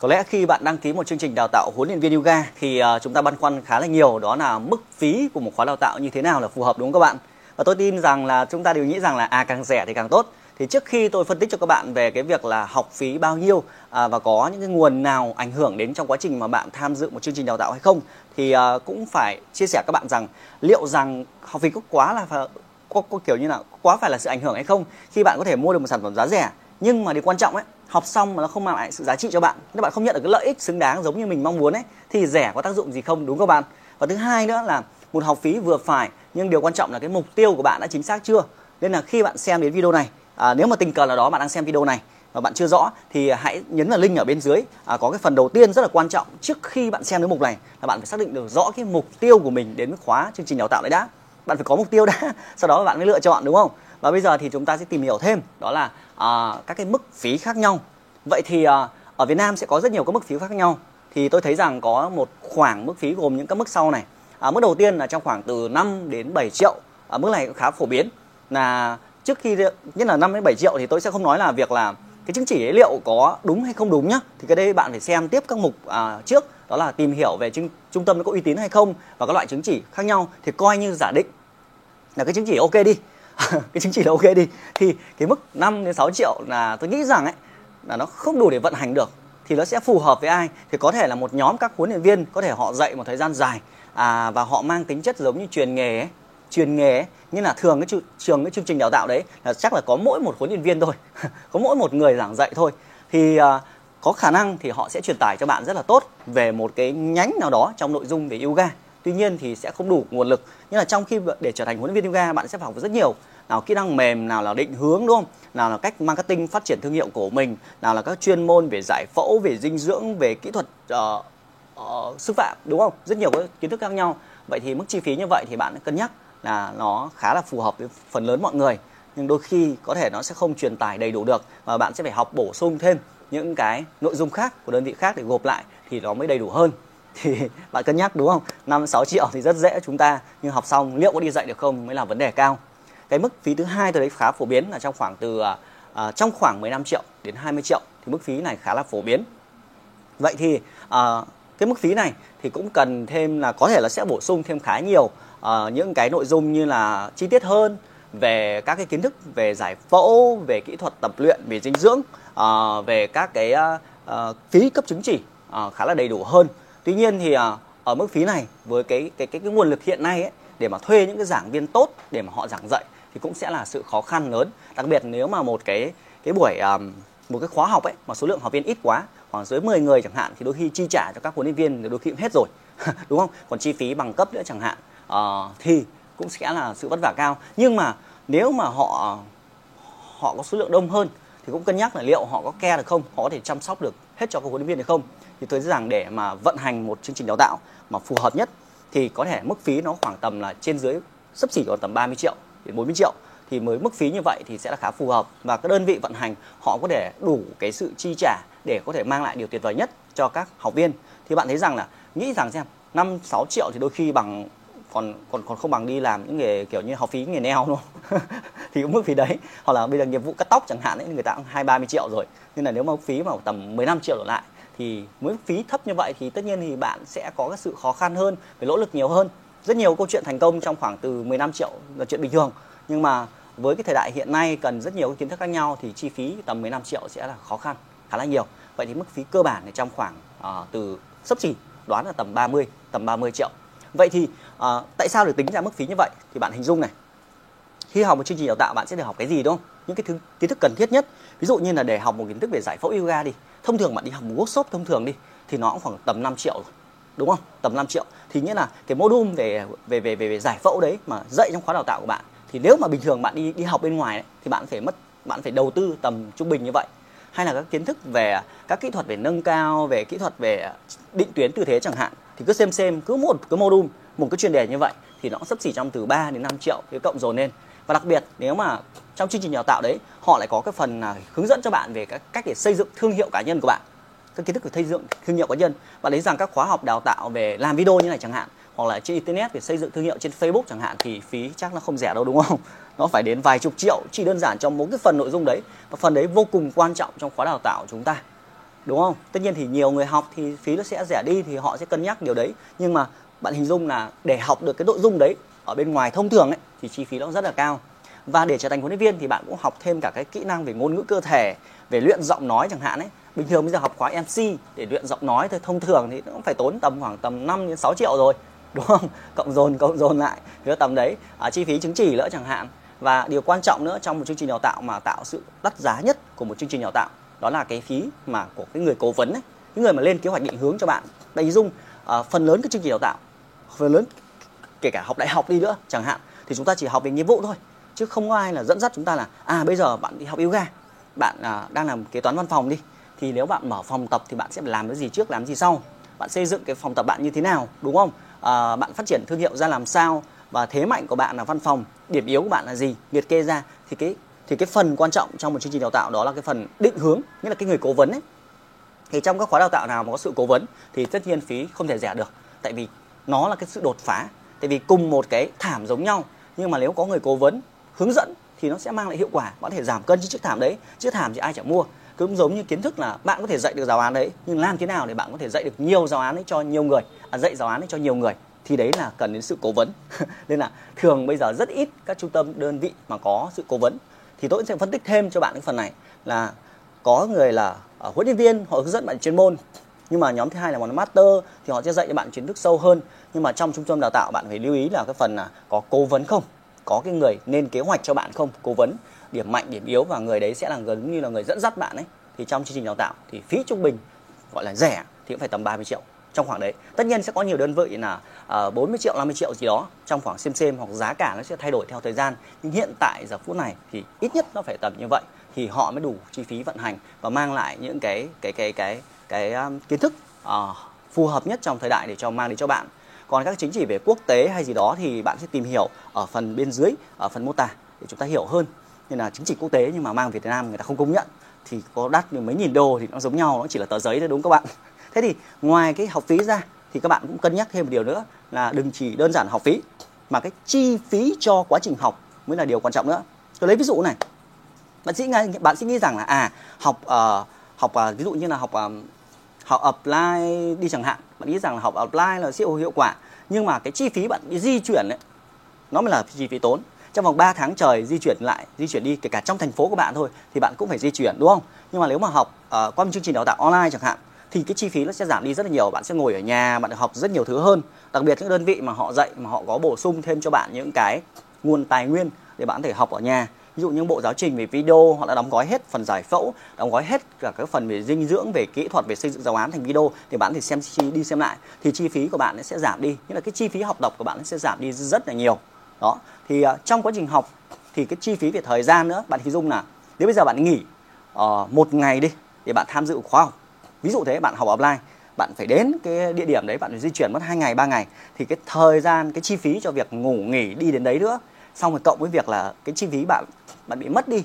Có lẽ khi bạn đăng ký một chương trình đào tạo huấn luyện viên yoga thì à, chúng ta băn khoăn khá là nhiều đó là mức phí của một khóa đào tạo như thế nào là phù hợp đúng không các bạn? Và tôi tin rằng là chúng ta đều nghĩ rằng là à càng rẻ thì càng tốt. Thì trước khi tôi phân tích cho các bạn về cái việc là học phí bao nhiêu à, và có những cái nguồn nào ảnh hưởng đến trong quá trình mà bạn tham dự một chương trình đào tạo hay không thì à, cũng phải chia sẻ các bạn rằng liệu rằng học phí có quá là có, có kiểu như là quá phải là sự ảnh hưởng hay không khi bạn có thể mua được một sản phẩm giá rẻ nhưng mà điều quan trọng ấy học xong mà nó không mang lại sự giá trị cho bạn. Nếu bạn không nhận được cái lợi ích xứng đáng giống như mình mong muốn ấy thì rẻ có tác dụng gì không đúng không bạn? Và thứ hai nữa là một học phí vừa phải nhưng điều quan trọng là cái mục tiêu của bạn đã chính xác chưa? Nên là khi bạn xem đến video này à, nếu mà tình cờ là đó bạn đang xem video này và bạn chưa rõ thì hãy nhấn vào link ở bên dưới à, có cái phần đầu tiên rất là quan trọng trước khi bạn xem cái mục này là bạn phải xác định được rõ cái mục tiêu của mình đến với khóa chương trình đào tạo đấy đã. Bạn phải có mục tiêu đã sau đó bạn mới lựa chọn đúng không? Và bây giờ thì chúng ta sẽ tìm hiểu thêm đó là à, các cái mức phí khác nhau. Vậy thì à, ở Việt Nam sẽ có rất nhiều các mức phí khác nhau. Thì tôi thấy rằng có một khoảng mức phí gồm những các mức sau này. À, mức đầu tiên là trong khoảng từ 5 đến 7 triệu. À, mức này cũng khá phổ biến. Là trước khi nhất là 5 đến 7 triệu thì tôi sẽ không nói là việc là cái chứng chỉ ấy liệu có đúng hay không đúng nhá. Thì cái đây bạn phải xem tiếp các mục à, trước. Đó là tìm hiểu về trung, trung tâm nó có uy tín hay không và các loại chứng chỉ khác nhau thì coi như giả định là cái chứng chỉ ok đi. cái chứng chỉ là ok đi. Thì cái mức 5 đến 6 triệu là tôi nghĩ rằng ấy là nó không đủ để vận hành được thì nó sẽ phù hợp với ai? Thì có thể là một nhóm các huấn luyện viên có thể họ dạy một thời gian dài à, và họ mang tính chất giống như truyền nghề ấy, truyền nghề ấy. như là thường cái trường cái chương trình đào tạo đấy là chắc là có mỗi một huấn luyện viên thôi có mỗi một người giảng dạy thôi. Thì à, có khả năng thì họ sẽ truyền tải cho bạn rất là tốt về một cái nhánh nào đó trong nội dung về yoga tuy nhiên thì sẽ không đủ nguồn lực. Nhưng là trong khi để trở thành huấn luyện viên yoga bạn sẽ phải học rất nhiều. Nào kỹ năng mềm nào là định hướng đúng không? Nào là cách marketing phát triển thương hiệu của mình. Nào là các chuyên môn về giải phẫu về dinh dưỡng về kỹ thuật uh, uh, sư phạm đúng không? Rất nhiều các kiến thức khác nhau. Vậy thì mức chi phí như vậy thì bạn cân nhắc là nó khá là phù hợp với phần lớn mọi người. Nhưng đôi khi có thể nó sẽ không truyền tải đầy đủ được và bạn sẽ phải học bổ sung thêm những cái nội dung khác của đơn vị khác để gộp lại thì nó mới đầy đủ hơn thì bạn cân nhắc đúng không? 5 6 triệu thì rất dễ chúng ta nhưng học xong liệu có đi dạy được không mới là vấn đề cao. Cái mức phí thứ hai tôi thấy khá phổ biến là trong khoảng từ à, à trong khoảng 15 triệu đến 20 triệu thì mức phí này khá là phổ biến. Vậy thì à, cái mức phí này thì cũng cần thêm là có thể là sẽ bổ sung thêm khá nhiều uh, những cái nội dung như là chi tiết hơn về các cái kiến thức về giải phẫu về kỹ thuật tập luyện về dinh dưỡng uh, về các cái uh, uh, phí cấp chứng chỉ uh, khá là đầy đủ hơn tuy nhiên thì ờ, ở mức phí này với cái cái cái, cái nguồn lực hiện nay ấy, để mà thuê những cái giảng viên tốt để mà họ giảng dạy thì cũng sẽ là sự khó khăn lớn. Đặc biệt nếu mà một cái cái buổi um, một cái khóa học ấy mà số lượng học viên ít quá khoảng dưới 10 người chẳng hạn thì đôi khi chi trả cho các huấn luyện viên thì đôi khi cũng hết rồi đúng không? Còn chi phí bằng cấp nữa chẳng hạn uh, thì cũng sẽ là sự vất vả cao. Nhưng mà nếu mà họ họ có số lượng đông hơn thì cũng cân nhắc là liệu họ có care được không? Họ có thể chăm sóc được hết cho các huấn luyện viên được không? Thì tôi nghĩ rằng để mà vận hành một chương trình đào tạo mà phù hợp nhất, thì có thể mức phí nó khoảng tầm là trên dưới, sấp xỉ còn tầm 30 triệu đến 40 triệu. Thì mới mức phí như vậy thì sẽ là khá phù hợp. Và các đơn vị vận hành, họ có thể đủ cái sự chi trả để có thể mang lại điều tuyệt vời nhất cho các học viên. Thì bạn thấy rằng là, nghĩ rằng xem 5 6 triệu thì đôi khi bằng, còn còn còn không bằng đi làm những nghề kiểu như học phí nghề neo luôn thì cũng mức phí đấy. Hoặc là bây giờ nghiệp vụ cắt tóc chẳng hạn ấy, người ta cũng hai ba mươi triệu rồi. Nên là nếu mà phí mà tầm 15 triệu đổ lại thì mức phí thấp như vậy thì tất nhiên thì bạn sẽ có cái sự khó khăn hơn phải nỗ lực nhiều hơn. Rất nhiều câu chuyện thành công trong khoảng từ 15 triệu là chuyện bình thường. Nhưng mà với cái thời đại hiện nay cần rất nhiều kiến thức khác nhau thì chi phí tầm 15 triệu sẽ là khó khăn khá là nhiều. Vậy thì mức phí cơ bản thì trong khoảng uh, từ sấp xỉ đoán là tầm 30 tầm 30 triệu. Vậy thì uh, tại sao được tính ra mức phí như vậy? Thì bạn hình dung này. Khi học một chương trình đào tạo bạn sẽ được học cái gì đúng không? Những cái thứ kiến thức cần thiết nhất. Ví dụ như là để học một kiến thức về giải phẫu yoga đi thông thường bạn đi học một workshop thông thường đi thì nó cũng khoảng tầm 5 triệu rồi đúng không? Tầm 5 triệu. Thì nghĩa là cái module về về về về, về giải phẫu đấy mà dạy trong khóa đào tạo của bạn thì nếu mà bình thường bạn đi đi học bên ngoài ấy, thì bạn phải mất bạn phải đầu tư tầm trung bình như vậy. Hay là các kiến thức về các kỹ thuật về nâng cao về kỹ thuật về định tuyến tư thế chẳng hạn thì cứ xem xem cứ một cái module một cái chuyên đề như vậy thì nó sắp xỉ trong từ 3 đến 5 triệu cái cộng dồn lên. Và đặc biệt nếu mà trong chương trình đào tạo đấy, họ lại có cái phần là hướng dẫn cho bạn về các cách để xây dựng thương hiệu cá nhân của bạn, các kiến thức về xây dựng thương hiệu cá nhân bạn thấy rằng các khóa học đào tạo về làm video như này chẳng hạn, hoặc là trên internet về xây dựng thương hiệu trên Facebook chẳng hạn, thì phí chắc nó không rẻ đâu, đúng không? Nó phải đến vài chục triệu, chỉ đơn giản trong một cái phần nội dung đấy và phần đấy vô cùng quan trọng trong khóa đào tạo của chúng ta. đúng không tất nhiên thì nhiều người học thì phí nó sẽ rẻ đi thì họ sẽ cân nhắc điều đấy nhưng mà bạn hình dung là để học được cái nội dung đấy ở bên ngoài thông thường ấy, thì chi phí nó rất là cao và để trở thành huấn luyện viên thì bạn cũng học thêm cả cái kỹ năng về ngôn ngữ cơ thể về luyện giọng nói chẳng hạn ấy. Bình thường bây giờ học khóa MC để luyện giọng nói thôi thông thường thì cũng phải tốn tầm khoảng tầm 5 đến 6 triệu rồi đúng không? Cộng dồn cộng dồn lại nữa tầm đấy à, chi phí chứng chỉ nữa chẳng hạn. Và điều quan trọng nữa trong một chương trình đào tạo mà tạo sự đắt giá nhất của một chương trình đào tạo đó là cái phí mà của cái người cố vấn ấy cái người mà lên kế hoạch định hướng cho bạn. Đại dung à, phần lớn các chương trình đào tạo phần lớn kể cả học đại học đi nữa chẳng hạn thì chúng ta chỉ học về nghiệp vụ thôi chứ không có ai là dẫn dắt chúng ta là à bây giờ bạn đi học yoga bạn à, đang làm kế toán văn phòng đi thì nếu bạn mở phòng tập thì bạn sẽ làm cái gì trước làm gì sau? Bạn xây dựng cái phòng tập bạn như thế nào đúng không? À, bạn phát triển thương hiệu ra làm sao và thế mạnh của bạn là văn phòng điểm yếu của bạn là gì liệt kê ra. Thì cái thì cái phần quan trọng trong một chương trình đào tạo đó là cái phần định hướng nghĩa là cái người cố vấn ấy. Thì trong các khóa đào tạo nào mà có sự cố vấn thì tất nhiên phí không thể rẻ được tại vì nó là cái sự đột phá. Tại vì cùng một cái thảm giống nhau nhưng mà nếu có người cố vấn hướng dẫn thì nó sẽ mang lại hiệu quả. Bạn có thể giảm cân trên chiếc thảm đấy. Chiếc thảm thì ai chẳng mua. Cũng giống như kiến thức là bạn có thể dạy được giáo án đấy nhưng làm thế nào để bạn có thể dạy được nhiều giáo án ấy cho nhiều người? À, dạy giáo án ấy cho nhiều người. Thì đấy là cần đến sự cố vấn. Nên là thường bây giờ rất ít các trung tâm đơn vị mà có sự cố vấn. Thì tôi sẽ phân tích thêm cho bạn cái phần này là có người là uh, huấn luyện viên họ hướng dẫn bạn chuyên môn. Nhưng mà nhóm thứ hai là món master thì họ sẽ dạy cho bạn kiến thức sâu hơn. Nhưng mà trong trung tâm đào tạo bạn phải lưu ý là cái phần là có cố vấn không? Có cái người nên kế hoạch cho bạn không? Cố vấn điểm mạnh điểm yếu và người đấy sẽ là gần như là người dẫn dắt bạn ấy. Thì trong chương trình đào tạo thì phí trung bình gọi là rẻ thì cũng phải tầm 30 triệu trong khoảng đấy. Tất nhiên sẽ có nhiều đơn vị là ờ, uh, 40 triệu 50 triệu gì đó trong khoảng xem xem hoặc giá cả nó sẽ thay đổi theo thời gian. Nhưng hiện tại giờ phút này thì ít nhất nó phải tầm như vậy thì họ mới đủ chi phí vận hành và mang lại những cái cái cái cái cái, cái um, kiến thức uh, phù hợp nhất trong thời đại để cho mang đến cho bạn còn các chứng chỉ về quốc tế hay gì đó thì bạn sẽ tìm hiểu ở phần bên dưới ở phần mô tả để chúng ta hiểu hơn. Nên là chứng chỉ quốc tế nhưng mà mang Việt Nam người ta không công nhận thì có đắt như mấy nghìn đô thì nó giống nhau nó chỉ là tờ giấy thôi đúng các bạn? Thế thì ngoài cái học phí ra thì các bạn cũng cân nhắc thêm một điều nữa là đừng chỉ đơn giản học phí mà cái chi phí cho quá trình học mới là điều quan trọng nữa. Tôi lấy ví dụ này. Bạn sẽ nghĩ bạn sẽ nghĩ rằng là à học uh, học uh, ví dụ như là học uh, học apply đi chẳng hạn. Bạn nghĩ rằng là học apply là siêu hiệu quả. Nhưng mà cái chi phí bạn đi di chuyển ấy nó mới là chi phí tốn. Trong vòng 3 tháng trời di chuyển lại di chuyển đi kể cả trong thành phố của bạn thôi thì bạn cũng phải di chuyển đúng không? Nhưng mà nếu mà học uh, qua một chương trình đào tạo online chẳng hạn thì cái chi phí nó sẽ giảm đi rất là nhiều. Bạn sẽ ngồi ở nhà bạn được học rất nhiều thứ hơn. Đặc biệt những đơn vị mà họ dạy mà họ có bổ sung thêm cho bạn những cái nguồn tài nguyên để bạn có thể học ở nhà ví dụ những bộ giáo trình về video họ đã đóng gói hết phần giải phẫu đóng gói hết cả các phần về dinh dưỡng về kỹ thuật về xây dựng giáo án thành video thì bạn thì xem đi xem lại. Thì chi phí của bạn sẽ giảm đi. Nghĩa là cái chi phí học tập của bạn sẽ giảm đi rất là nhiều. Đó. Thì uh, trong quá trình học thì cái chi phí về thời gian nữa bạn hình dung là nếu bây giờ bạn nghỉ uh, một ngày đi để bạn tham dự khóa học ví dụ thế bạn học offline bạn phải đến cái địa điểm đấy bạn phải di chuyển mất hai ngày ba ngày thì cái thời gian cái chi phí cho việc ngủ nghỉ đi đến đấy nữa xong rồi cộng với việc là cái chi phí bạn bạn bị mất đi.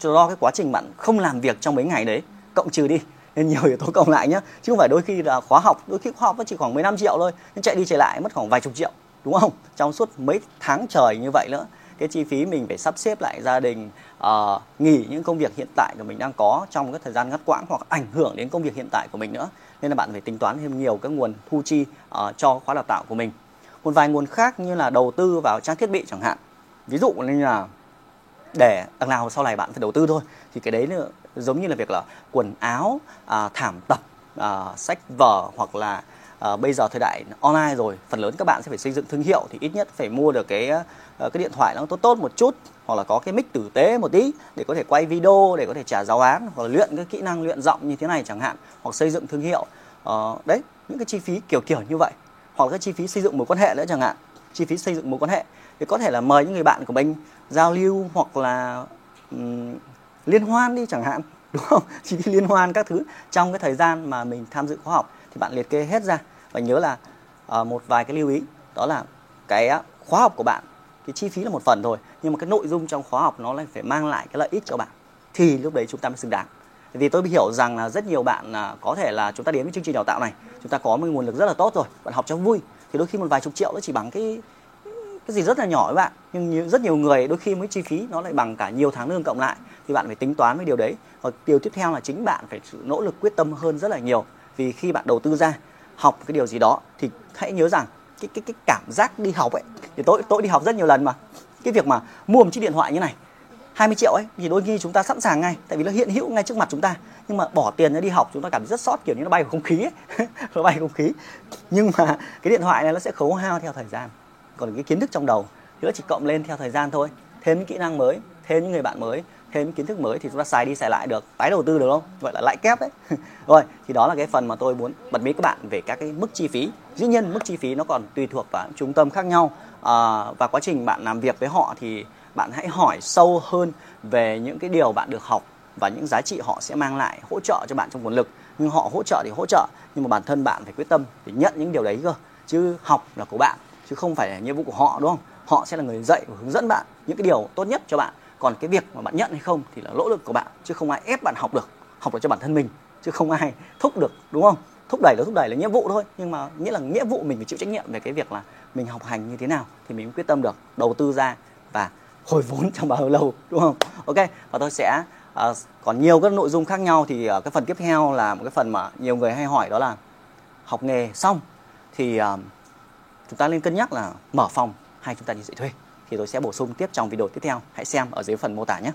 Do cái quá trình bạn không làm việc trong mấy ngày đấy cộng trừ đi nên nhiều yếu tố cộng lại nhé chứ không phải đôi khi là khóa học đôi khi khóa học nó chỉ khoảng 15 triệu thôi nhưng chạy đi chạy lại mất khoảng vài chục triệu đúng không? Trong suốt mấy tháng trời như vậy nữa cái chi phí mình phải sắp xếp lại gia đình uh, nghỉ những công việc hiện tại của mình đang có trong cái thời gian ngắt quãng hoặc ảnh hưởng đến công việc hiện tại của mình nữa. Nên là bạn phải tính toán thêm nhiều các nguồn thu chi uh, cho khóa đào tạo của mình. Một vài nguồn khác như là đầu tư vào trang thiết bị chẳng hạn. Ví dụ như là để đằng nào sau này bạn phải đầu tư thôi. Thì cái đấy nữa giống như là việc là quần áo à, thảm tập à, sách vở hoặc là à, bây giờ thời đại online rồi phần lớn các bạn sẽ phải xây dựng thương hiệu thì ít nhất phải mua được cái ờ, cái điện thoại nó tốt tốt một chút hoặc là có cái mic tử tế một tí để có thể quay video để có thể trả giáo án hoặc là luyện cái kỹ năng luyện giọng như thế này chẳng hạn hoặc xây dựng thương hiệu. À, đấy những cái chi phí kiểu kiểu như vậy hoặc là cái chi phí xây dựng mối quan hệ nữa chẳng hạn chi phí xây dựng mối quan hệ. Thì có thể là mời những người bạn của mình giao lưu hoặc là um, liên hoan đi chẳng hạn đúng không? Chi phí liên hoan các thứ. Trong cái thời gian mà mình tham dự khóa học thì bạn liệt kê hết ra. Và nhớ là uh, một vài cái lưu ý đó là cái khóa học của bạn cái chi phí là một phần thôi nhưng mà cái nội dung trong khóa học nó lại phải mang lại cái lợi ích cho bạn. Thì lúc đấy chúng ta mới xứng đáng. Vì tôi hiểu rằng là rất nhiều bạn là có thể là chúng ta đến với chương trình đào tạo này chúng ta có một nguồn lực rất là tốt rồi bạn học cho vui thì đôi khi một vài chục triệu nó chỉ bằng cái cái gì rất là nhỏ các bạn. Nhưng rất nhiều người đôi khi mới chi phí nó lại bằng cả nhiều tháng lương cộng lại. Thì bạn phải tính toán với điều đấy. Và điều tiếp theo là chính bạn phải sự nỗ lực quyết tâm hơn rất là nhiều. Vì khi bạn đầu tư ra, học cái điều gì đó, thì hãy nhớ rằng cái cái cái cảm giác đi học ấy, thì tôi tôi đi học rất nhiều lần mà. Cái việc mà mua một chiếc điện thoại như này 20 triệu ấy thì đôi khi chúng ta sẵn sàng ngay tại vì nó hiện hữu ngay trước mặt chúng ta. Nhưng mà bỏ tiền ra đi học chúng ta cảm thấy rất sót kiểu như nó bay vào không khí ấy. nó bay vào không khí. Nhưng mà cái điện thoại này nó sẽ khấu hao theo thời gian. Còn cái kiến thức trong đầu thì nó chỉ cộng lên theo thời gian thôi. Thêm những kỹ năng mới thêm những người bạn mới thêm những kiến thức mới thì chúng ta xài đi xài lại được. Tái đầu tư được không? Gọi là lãi kép đấy rồi thì đó là cái phần mà tôi muốn bật mí các bạn về các cái mức chi phí. Dĩ nhiên mức chi phí nó còn tùy thuộc vào trung tâm khác nhau. À, và quá trình bạn làm việc với họ thì bạn hãy hỏi sâu hơn về những cái điều bạn được học và những giá trị họ sẽ mang lại, hỗ trợ cho bạn trong nguồn lực. Nhưng họ hỗ trợ thì hỗ trợ, nhưng mà bản thân bạn phải quyết tâm để nhận những điều đấy cơ. Chứ học là của bạn, chứ không phải là nhiệm vụ của họ, đúng không? Họ sẽ là người dạy và hướng dẫn bạn những cái điều tốt nhất cho bạn. Còn cái việc mà bạn nhận hay không thì là lỗ lực của bạn, chứ không ai ép bạn học được. Học được cho bản thân mình, chứ không ai thúc được, đúng không? Thúc đẩy là thúc đẩy là nhiệm vụ thôi, nhưng mà nghĩa là nghĩa vụ mình phải chịu trách nhiệm về cái việc là mình học hành như thế nào thì mình quyết tâm được, đầu tư ra và hồi vốn trong bao lâu đúng không? Ok và tôi sẽ uh, còn nhiều các nội dung khác nhau thì uh, cái phần tiếp theo là một cái phần mà nhiều người hay hỏi đó là học nghề xong thì uh, chúng ta nên cân nhắc là mở phòng hay chúng ta đi dạy thuê. Thì tôi sẽ bổ sung tiếp trong video tiếp theo. Hãy xem ở dưới phần mô tả nhé.